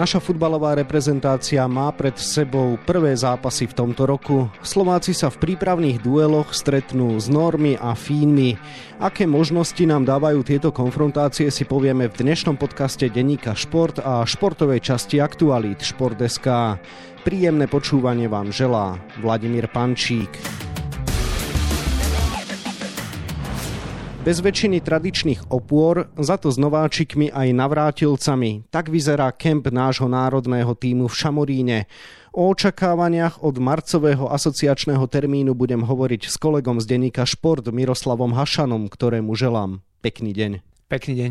Naša futbalová reprezentácia má pred sebou prvé zápasy v tomto roku. Slováci sa v prípravných dueloch stretnú s Normy a Fínmi. Aké možnosti nám dávajú tieto konfrontácie si povieme v dnešnom podcaste Denníka Šport a športovej časti Aktualít Šport.sk. Príjemné počúvanie vám želá Vladimír Pančík. Bez väčšiny tradičných opôr, za to s nováčikmi aj navrátilcami. Tak vyzerá kemp nášho národného týmu v Šamoríne. O očakávaniach od marcového asociačného termínu budem hovoriť s kolegom z denníka Šport Miroslavom Hašanom, ktorému želám pekný deň. Pekný deň.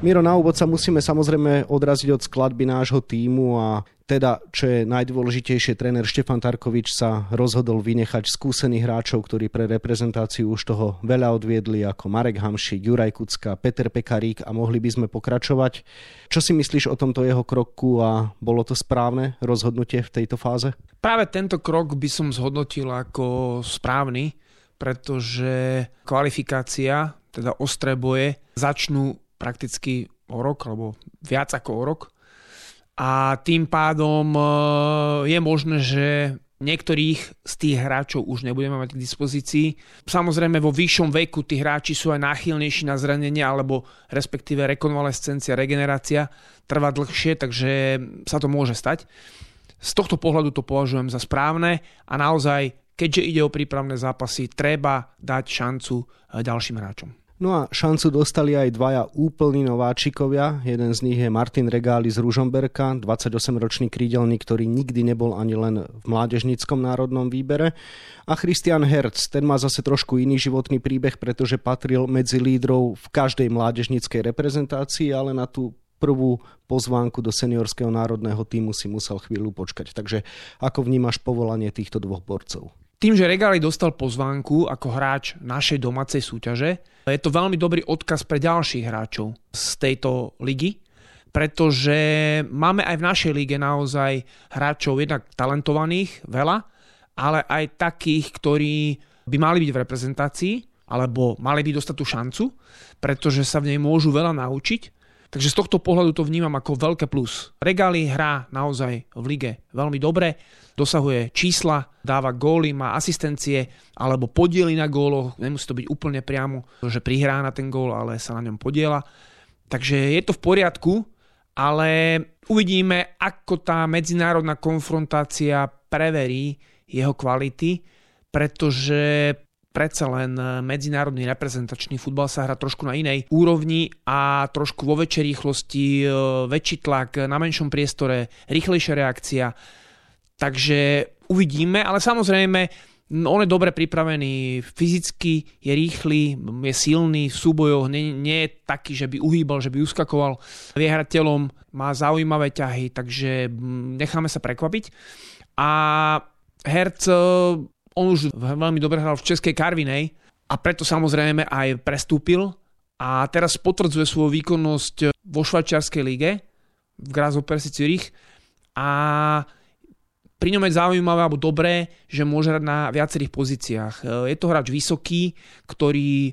Miro, na úvod sa musíme samozrejme odraziť od skladby nášho týmu a teda, čo je najdôležitejšie, tréner Štefan Tarkovič sa rozhodol vynechať skúsených hráčov, ktorí pre reprezentáciu už toho veľa odviedli, ako Marek Hamšik, Juraj Kucka, Peter Pekarík a mohli by sme pokračovať. Čo si myslíš o tomto jeho kroku a bolo to správne rozhodnutie v tejto fáze? Práve tento krok by som zhodnotil ako správny, pretože kvalifikácia, teda ostré boje, začnú prakticky o rok, alebo viac ako o rok. A tým pádom e, je možné, že niektorých z tých hráčov už nebudeme mať k dispozícii. Samozrejme vo vyššom veku tí hráči sú aj náchylnejší na zranenie alebo respektíve rekonvalescencia, regenerácia trvá dlhšie, takže sa to môže stať. Z tohto pohľadu to považujem za správne a naozaj, keďže ide o prípravné zápasy, treba dať šancu e, ďalším hráčom. No a šancu dostali aj dvaja úplní nováčikovia. Jeden z nich je Martin Regáli z Ružomberka, 28-ročný krídelník, ktorý nikdy nebol ani len v mládežníckom národnom výbere. A Christian Herz, ten má zase trošku iný životný príbeh, pretože patril medzi lídrov v každej mládežníckej reprezentácii, ale na tú prvú pozvánku do seniorského národného týmu si musel chvíľu počkať. Takže ako vnímaš povolanie týchto dvoch borcov? Tým, že Regali dostal pozvánku ako hráč našej domácej súťaže, je to veľmi dobrý odkaz pre ďalších hráčov z tejto ligy, pretože máme aj v našej lige naozaj hráčov jednak talentovaných, veľa, ale aj takých, ktorí by mali byť v reprezentácii, alebo mali by dostať tú šancu, pretože sa v nej môžu veľa naučiť Takže z tohto pohľadu to vnímam ako veľké plus. Regali hrá naozaj v lige veľmi dobre, dosahuje čísla, dáva góly, má asistencie alebo podiely na góloch, nemusí to byť úplne priamo, že prihrá na ten gól, ale sa na ňom podiela. Takže je to v poriadku, ale uvidíme, ako tá medzinárodná konfrontácia preverí jeho kvality, pretože predsa len e, medzinárodný reprezentačný futbal sa hrá trošku na inej úrovni a trošku vo väčšej rýchlosti, e, väčší tlak na menšom priestore, rýchlejšia reakcia. Takže uvidíme, ale samozrejme on je dobre pripravený, fyzicky je rýchly, je silný v súbojoch, nie, nie je taký, že by uhýbal, že by uskakoval. Vie hrať telom, má zaujímavé ťahy, takže necháme sa prekvapiť. A Herc on už veľmi dobre hral v Českej Karvinej a preto samozrejme aj prestúpil a teraz potvrdzuje svoju výkonnosť vo švajčiarskej lige v Grasshopper Zürich a pri ňom je zaujímavé alebo dobré, že môže hrať na viacerých pozíciách. Je to hráč vysoký, ktorý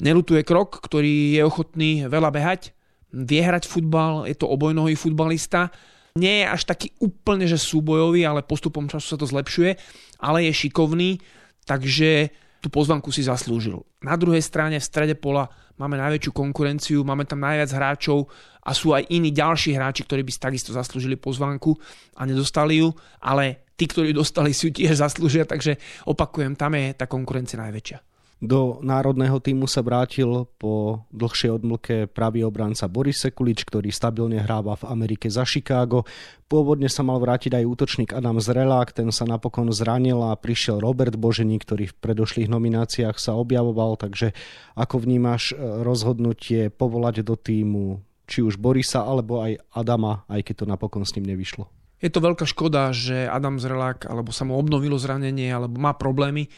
nelutuje krok, ktorý je ochotný veľa behať, vie hrať futbal, je to obojnohý futbalista nie je až taký úplne, že súbojový, ale postupom času sa to zlepšuje, ale je šikovný, takže tú pozvanku si zaslúžil. Na druhej strane v strede pola máme najväčšiu konkurenciu, máme tam najviac hráčov a sú aj iní ďalší hráči, ktorí by takisto zaslúžili pozvanku a nedostali ju, ale tí, ktorí dostali si ju tiež zaslúžia, takže opakujem, tam je tá konkurencia najväčšia. Do národného týmu sa vrátil po dlhšej odmlke pravý obranca Boris Sekulič, ktorý stabilne hráva v Amerike za Chicago. Pôvodne sa mal vrátiť aj útočník Adam Zrelák, ten sa napokon zranil a prišiel Robert Boženík, ktorý v predošlých nomináciách sa objavoval, takže ako vnímaš e, rozhodnutie povolať do týmu či už Borisa alebo aj Adama, aj keď to napokon s ním nevyšlo? Je to veľká škoda, že Adam Zrelák alebo sa mu obnovilo zranenie, alebo má problémy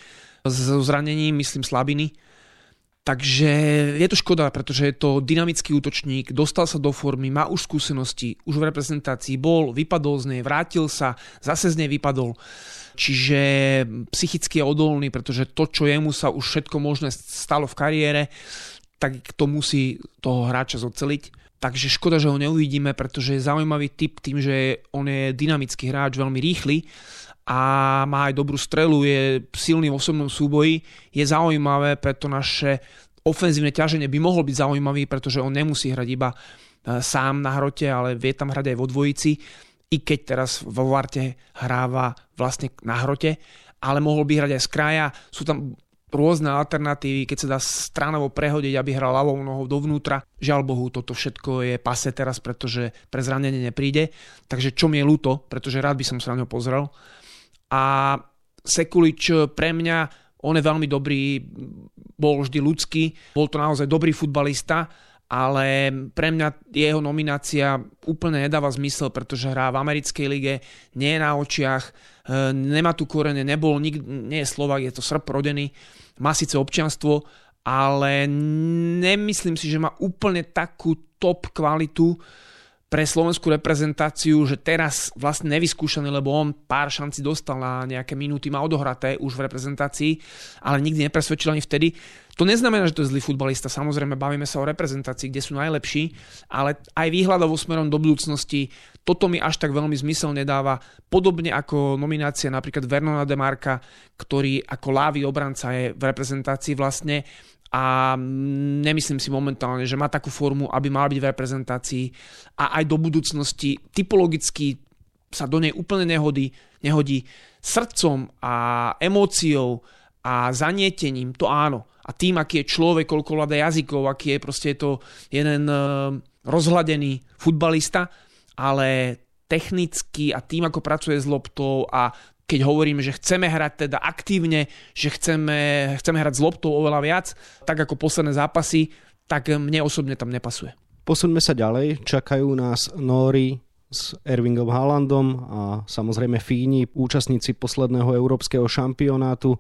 so zranením, myslím slabiny. Takže je to škoda, pretože je to dynamický útočník, dostal sa do formy, má už skúsenosti, už v reprezentácii bol, vypadol z nej, vrátil sa, zase z nej vypadol. Čiže psychicky je odolný, pretože to, čo jemu sa už všetko možné stalo v kariére, tak to musí toho hráča zoceliť Takže škoda, že ho neuvidíme, pretože je zaujímavý typ tým, že on je dynamický hráč, veľmi rýchly a má aj dobrú strelu, je silný v osobnom súboji. Je zaujímavé, preto naše ofenzívne ťaženie by mohol byť zaujímavý, pretože on nemusí hrať iba e, sám na hrote, ale vie tam hrať aj vo dvojici, i keď teraz vo Varte hráva vlastne na hrote, ale mohol by hrať aj z kraja. Sú tam rôzne alternatívy, keď sa dá stranovo prehodiť, aby hral ľavou nohou dovnútra. Žiaľ Bohu, toto všetko je pase teraz, pretože pre zranenie nepríde. Takže čo mi je ľúto, pretože rád by som sa na ňo pozrel. A Sekulič pre mňa, on je veľmi dobrý, bol vždy ľudský, bol to naozaj dobrý futbalista, ale pre mňa jeho nominácia úplne nedáva zmysel, pretože hrá v americkej lige, nie je na očiach, e, nemá tu korene, nebol, nik, nie je Slovak, je to Srb rodený, má síce občianstvo, ale nemyslím si, že má úplne takú top kvalitu, pre slovenskú reprezentáciu, že teraz vlastne nevyskúšaný, lebo on pár šanci dostal na nejaké minúty, má odohraté už v reprezentácii, ale nikdy nepresvedčil ani vtedy. To neznamená, že to je zlý futbalista, samozrejme bavíme sa o reprezentácii, kde sú najlepší, ale aj výhľadovo smerom do budúcnosti toto mi až tak veľmi zmysel nedáva. Podobne ako nominácia napríklad Vernona Demarka, ktorý ako lávy obranca je v reprezentácii vlastne a nemyslím si momentálne, že má takú formu, aby mal byť v reprezentácii a aj do budúcnosti typologicky sa do nej úplne nehodí, nehodí srdcom a emóciou a zanietením, to áno. A tým, aký je človek, koľko vláda jazykov, aký je proste je to jeden uh, rozhladený futbalista, ale technicky a tým, ako pracuje s loptou a keď hovoríme, že chceme hrať teda aktívne, že chceme, chceme hrať s loptou oveľa viac, tak ako posledné zápasy, tak mne osobne tam nepasuje. Posuňme sa ďalej, čakajú nás Nóri s Ervingom Haalandom a samozrejme Fíni, účastníci posledného európskeho šampionátu.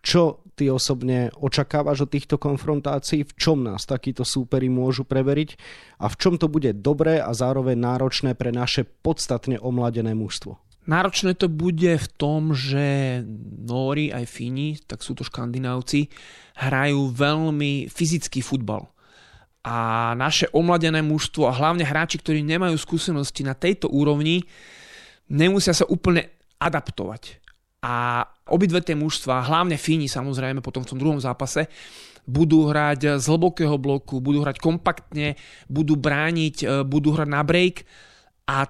Čo ty osobne očakávaš od týchto konfrontácií? V čom nás takíto súperi môžu preveriť? A v čom to bude dobré a zároveň náročné pre naše podstatne omladené mužstvo? Náročné to bude v tom, že Nóri aj Fíni, tak sú to škandinávci, hrajú veľmi fyzický futbal. A naše omladené mužstvo a hlavne hráči, ktorí nemajú skúsenosti na tejto úrovni, nemusia sa úplne adaptovať. A obidve tie mužstva, hlavne Fíni samozrejme potom v tom druhom zápase, budú hrať z hlbokého bloku, budú hrať kompaktne, budú brániť, e, budú hrať na break a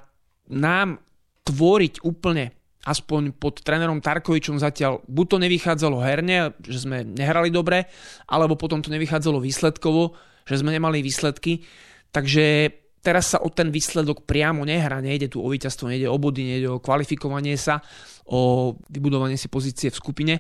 nám tvoriť úplne aspoň pod trénerom Tarkovičom zatiaľ buď to nevychádzalo herne, že sme nehrali dobre, alebo potom to nevychádzalo výsledkovo, že sme nemali výsledky. Takže teraz sa o ten výsledok priamo nehrá, nejde tu o víťazstvo, nejde o body, nejde o kvalifikovanie sa, o vybudovanie si pozície v skupine,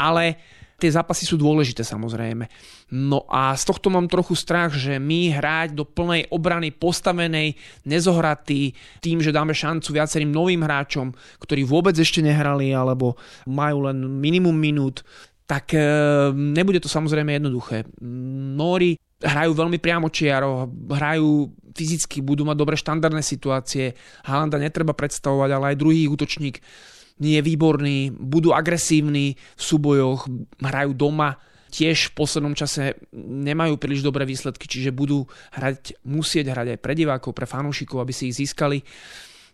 ale Tie zápasy sú dôležité samozrejme. No a z tohto mám trochu strach, že my hrať do plnej obrany postavenej, nezohratý, tým, že dáme šancu viacerým novým hráčom, ktorí vôbec ešte nehrali alebo majú len minimum minút, tak e, nebude to samozrejme jednoduché. Nóri hrajú veľmi priamo čiaro, hrajú fyzicky, budú mať dobré štandardné situácie. Halanda netreba predstavovať, ale aj druhý útočník je výborný, budú agresívni v súbojoch, hrajú doma, tiež v poslednom čase nemajú príliš dobré výsledky, čiže budú hrať, musieť hrať aj pre divákov, pre fanúšikov, aby si ich získali.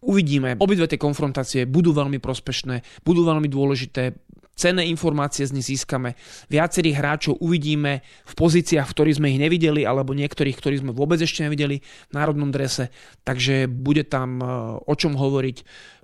Uvidíme. Obidve tie konfrontácie budú veľmi prospešné, budú veľmi dôležité cenné informácie z nich získame. Viacerých hráčov uvidíme v pozíciách, v ktorých sme ich nevideli, alebo niektorých, ktorých sme vôbec ešte nevideli v národnom drese. Takže bude tam e, o čom hovoriť,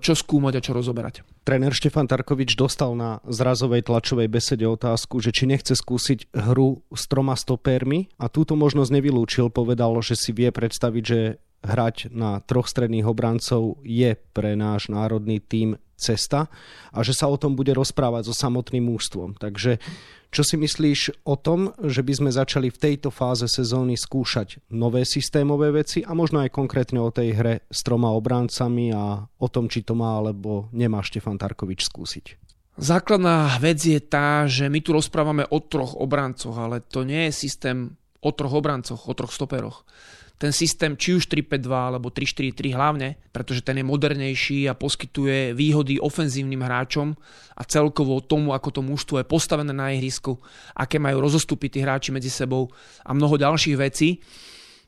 čo skúmať a čo rozoberať. Tréner Štefan Tarkovič dostal na zrazovej tlačovej besede otázku, že či nechce skúsiť hru s troma stopérmi a túto možnosť nevylúčil, povedal, že si vie predstaviť, že hrať na troch stredných obrancov je pre náš národný tím cesta a že sa o tom bude rozprávať so samotným mústvom. Takže čo si myslíš o tom, že by sme začali v tejto fáze sezóny skúšať nové systémové veci a možno aj konkrétne o tej hre s troma obráncami a o tom, či to má alebo nemá Štefan Tarkovič skúsiť? Základná vec je tá, že my tu rozprávame o troch obrancoch, ale to nie je systém o troch obrancoch, o troch stoperoch ten systém či už 3-5-2 alebo 3-4-3 hlavne, pretože ten je modernejší a poskytuje výhody ofenzívnym hráčom a celkovo tomu, ako to mužstvo je postavené na ihrisku, aké majú rozostupy tí hráči medzi sebou a mnoho ďalších vecí.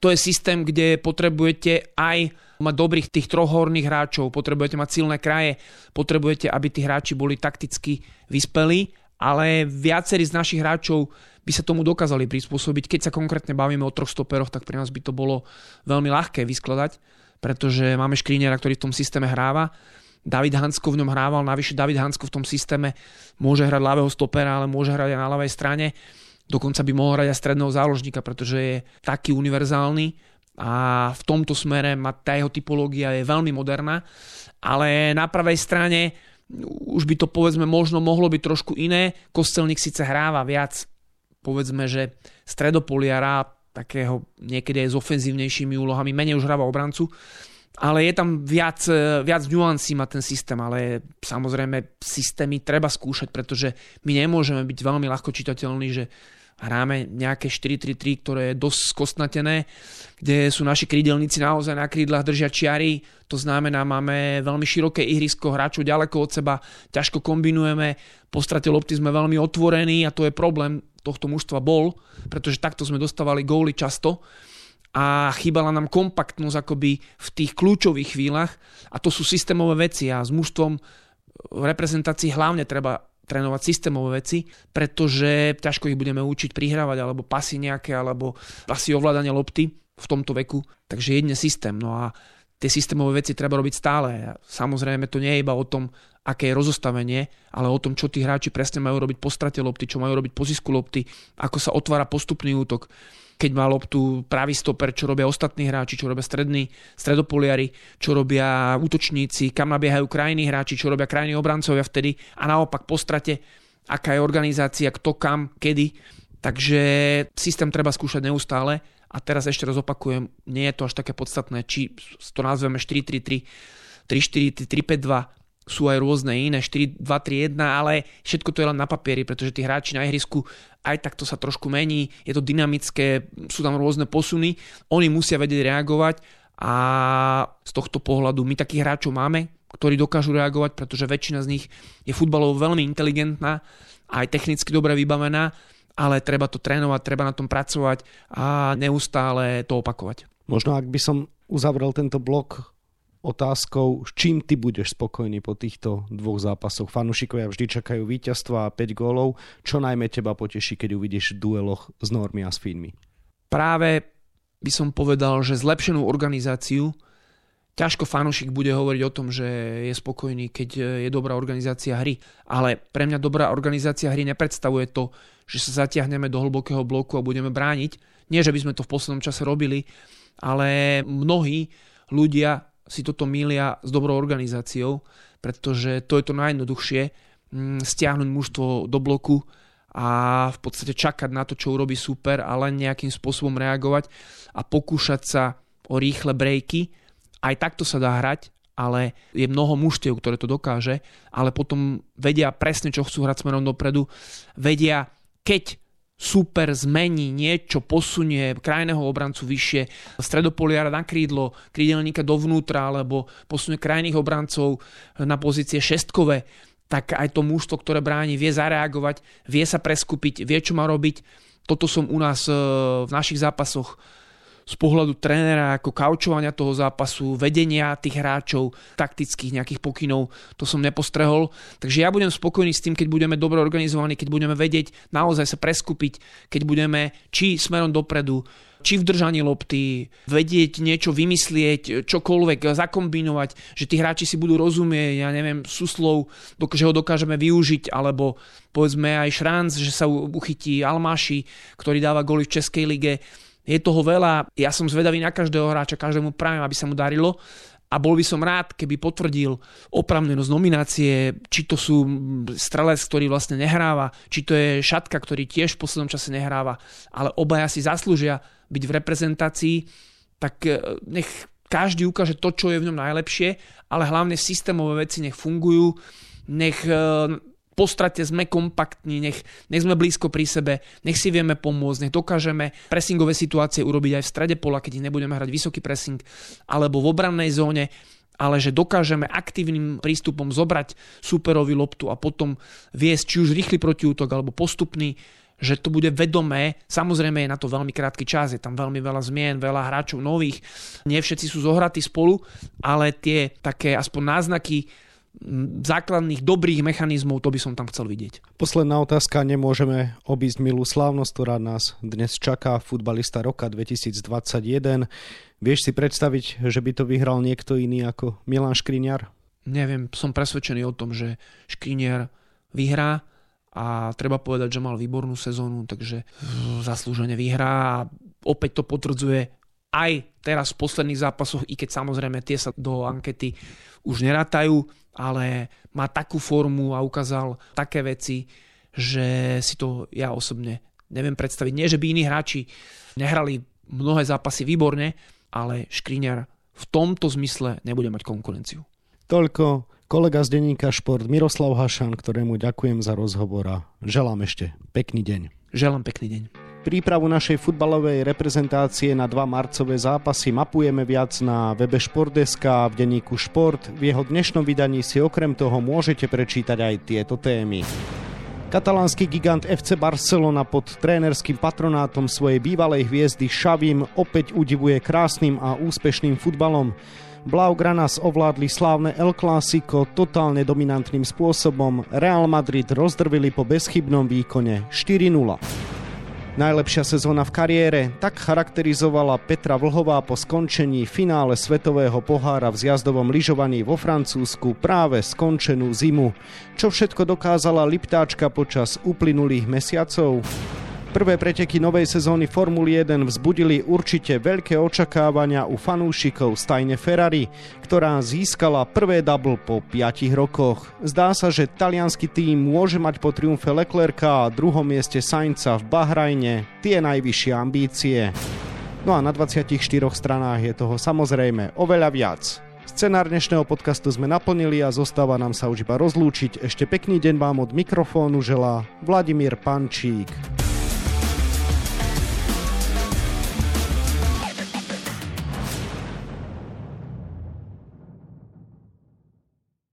To je systém, kde potrebujete aj mať dobrých tých troch horných hráčov, potrebujete mať silné kraje, potrebujete, aby tí hráči boli takticky vyspelí, ale viacerí z našich hráčov by sa tomu dokázali prispôsobiť. Keď sa konkrétne bavíme o troch stoperoch, tak pre nás by to bolo veľmi ľahké vyskladať, pretože máme škríňera, ktorý v tom systéme hráva. David Hansko v ňom hrával, navyše David Hansko v tom systéme môže hrať ľavého stopera, ale môže hrať aj na ľavej strane. Dokonca by mohol hrať aj stredného záložníka, pretože je taký univerzálny a v tomto smere má tá jeho typológia je veľmi moderná, ale na pravej strane už by to povedzme možno mohlo byť trošku iné. Kostelník síce hráva viac povedzme, že stredopoliara, takého niekedy aj s ofenzívnejšími úlohami, menej už hráva obrancu, ale je tam viac, viac nuancí má ten systém, ale samozrejme systémy treba skúšať, pretože my nemôžeme byť veľmi ľahko čitateľní, že hráme nejaké 4-3-3, ktoré je dosť skostnatené, kde sú naši krídelníci naozaj na krídlach držia čiary, to znamená, máme veľmi široké ihrisko, hráčov ďaleko od seba, ťažko kombinujeme, po strate lopty sme veľmi otvorení a to je problém tohto mužstva bol, pretože takto sme dostávali góly často a chýbala nám kompaktnosť akoby v tých kľúčových chvíľach a to sú systémové veci a s mužstvom v reprezentácii hlavne treba trénovať systémové veci, pretože ťažko ich budeme učiť prihrávať alebo pasy nejaké, alebo pasy ovládania lopty v tomto veku. Takže jedne systém. No a tie systémové veci treba robiť stále. Samozrejme to nie je iba o tom, aké je rozostavenie, ale o tom, čo tí hráči presne majú robiť po strate lopty, čo majú robiť po zisku lopty, ako sa otvára postupný útok, keď má loptu pravý stoper, čo robia ostatní hráči, čo robia strední, stredopoliari, čo robia útočníci, kam nabiehajú krajní hráči, čo robia krajní obrancovia vtedy a naopak po strate, aká je organizácia, kto kam, kedy. Takže systém treba skúšať neustále a teraz ešte raz opakujem, nie je to až také podstatné, či to nazveme 4-3-3, 3-4, 3-5-2, sú aj rôzne iné, 4, 2, 3, 1, ale všetko to je len na papieri, pretože tí hráči na ihrisku aj takto sa trošku mení, je to dynamické, sú tam rôzne posuny, oni musia vedieť reagovať a z tohto pohľadu my takých hráčov máme, ktorí dokážu reagovať, pretože väčšina z nich je futbalovo veľmi inteligentná, aj technicky dobre vybavená, ale treba to trénovať, treba na tom pracovať a neustále to opakovať. Možno ak by som uzavrel tento blok otázkou, s čím ty budeš spokojný po týchto dvoch zápasoch. Fanušikovia vždy čakajú víťazstva a 5 gólov. Čo najmä teba poteší, keď uvidíš v dueloch s Normy a s Fínmi? Práve by som povedal, že zlepšenú organizáciu ťažko fanušik bude hovoriť o tom, že je spokojný, keď je dobrá organizácia hry. Ale pre mňa dobrá organizácia hry nepredstavuje to, že sa zatiahneme do hlbokého bloku a budeme brániť. Nie, že by sme to v poslednom čase robili, ale mnohí ľudia si toto mília s dobrou organizáciou, pretože to je to najjednoduchšie, mm, stiahnuť mužstvo do bloku a v podstate čakať na to, čo urobí super a len nejakým spôsobom reagovať a pokúšať sa o rýchle brejky. Aj takto sa dá hrať, ale je mnoho mužstiev, ktoré to dokáže, ale potom vedia presne, čo chcú hrať smerom dopredu, vedia, keď super zmení niečo, posunie krajného obrancu vyššie, stredopoliara na krídlo, krídelníka dovnútra, alebo posunie krajných obrancov na pozície šestkové, tak aj to mužstvo, ktoré bráni, vie zareagovať, vie sa preskupiť, vie, čo má robiť. Toto som u nás eh, v našich zápasoch z pohľadu trénera ako kaučovania toho zápasu, vedenia tých hráčov, taktických nejakých pokynov, to som nepostrehol. Takže ja budem spokojný s tým, keď budeme dobre organizovaní, keď budeme vedieť naozaj sa preskupiť, keď budeme či smerom dopredu, či v držaní lopty, vedieť niečo vymyslieť, čokoľvek, zakombinovať, že tí hráči si budú rozumieť, ja neviem, suslov, že ho dokážeme využiť, alebo povedzme aj Šranc, že sa uchytí Almáši, ktorý dáva goly v Českej lige Je toho veľa, ja som zvedavý na každého hráča, každému prajem, aby sa mu darilo. A bol by som rád, keby potvrdil opravnenosť nominácie, či to sú strelec, ktorý vlastne nehráva, či to je šatka, ktorý tiež v poslednom čase nehráva, ale obaja si zaslúžia byť v reprezentácii, tak e, nech každý ukáže to, čo je v ňom najlepšie, ale hlavne systémové veci nech fungujú, nech e, po strate sme kompaktní, nech, nech sme blízko pri sebe, nech si vieme pomôcť, nech dokážeme pressingové situácie urobiť aj v strede pola, keď nebudeme hrať vysoký pressing, alebo v obrannej zóne, ale že dokážeme aktívnym prístupom zobrať superovi loptu a potom viesť či už rýchly protiútok alebo postupný, že to bude vedomé. Samozrejme je na to veľmi krátky čas, je tam veľmi veľa zmien, veľa hráčov nových, nie všetci sú zohratí spolu, ale tie také aspoň náznaky základných dobrých mechanizmov, to by som tam chcel vidieť. Posledná otázka, nemôžeme obísť milú slávnosť, ktorá nás dnes čaká, futbalista roka 2021. Vieš si predstaviť, že by to vyhral niekto iný ako Milan Škriňar? Neviem, som presvedčený o tom, že Škriňar vyhrá a treba povedať, že mal výbornú sezónu, takže zaslúžene vyhrá a opäť to potvrdzuje aj teraz v posledných zápasoch, i keď samozrejme tie sa do ankety už nerátajú, ale má takú formu a ukázal také veci, že si to ja osobne neviem predstaviť. Nie, že by iní hráči nehrali mnohé zápasy výborne, ale Škriňar v tomto zmysle nebude mať konkurenciu. Toľko kolega z denníka Šport Miroslav Hašan, ktorému ďakujem za rozhovor a želám ešte pekný deň. Želám pekný deň. Prípravu našej futbalovej reprezentácie na dva marcové zápasy mapujeme viac na webe Športdeska v denníku Šport. V jeho dnešnom vydaní si okrem toho môžete prečítať aj tieto témy. Katalánsky gigant FC Barcelona pod trénerským patronátom svojej bývalej hviezdy Šavim opäť udivuje krásnym a úspešným futbalom. Blaugranas ovládli slávne El Clásico totálne dominantným spôsobom. Real Madrid rozdrvili po bezchybnom výkone 4-0. Najlepšia sezóna v kariére, tak charakterizovala Petra Vlhová po skončení finále Svetového pohára v zjazdovom lyžovaní vo Francúzsku práve skončenú zimu. Čo všetko dokázala Liptáčka počas uplynulých mesiacov? Prvé preteky novej sezóny Formuly 1 vzbudili určite veľké očakávania u fanúšikov stajne Ferrari, ktorá získala prvé double po 5 rokoch. Zdá sa, že talianský tým môže mať po triumfe Leclerca a druhom mieste Sainca v Bahrajne tie najvyššie ambície. No a na 24 stranách je toho samozrejme oveľa viac. Scenár dnešného podcastu sme naplnili a zostáva nám sa už iba rozlúčiť. Ešte pekný deň vám od mikrofónu želá Vladimír Pančík.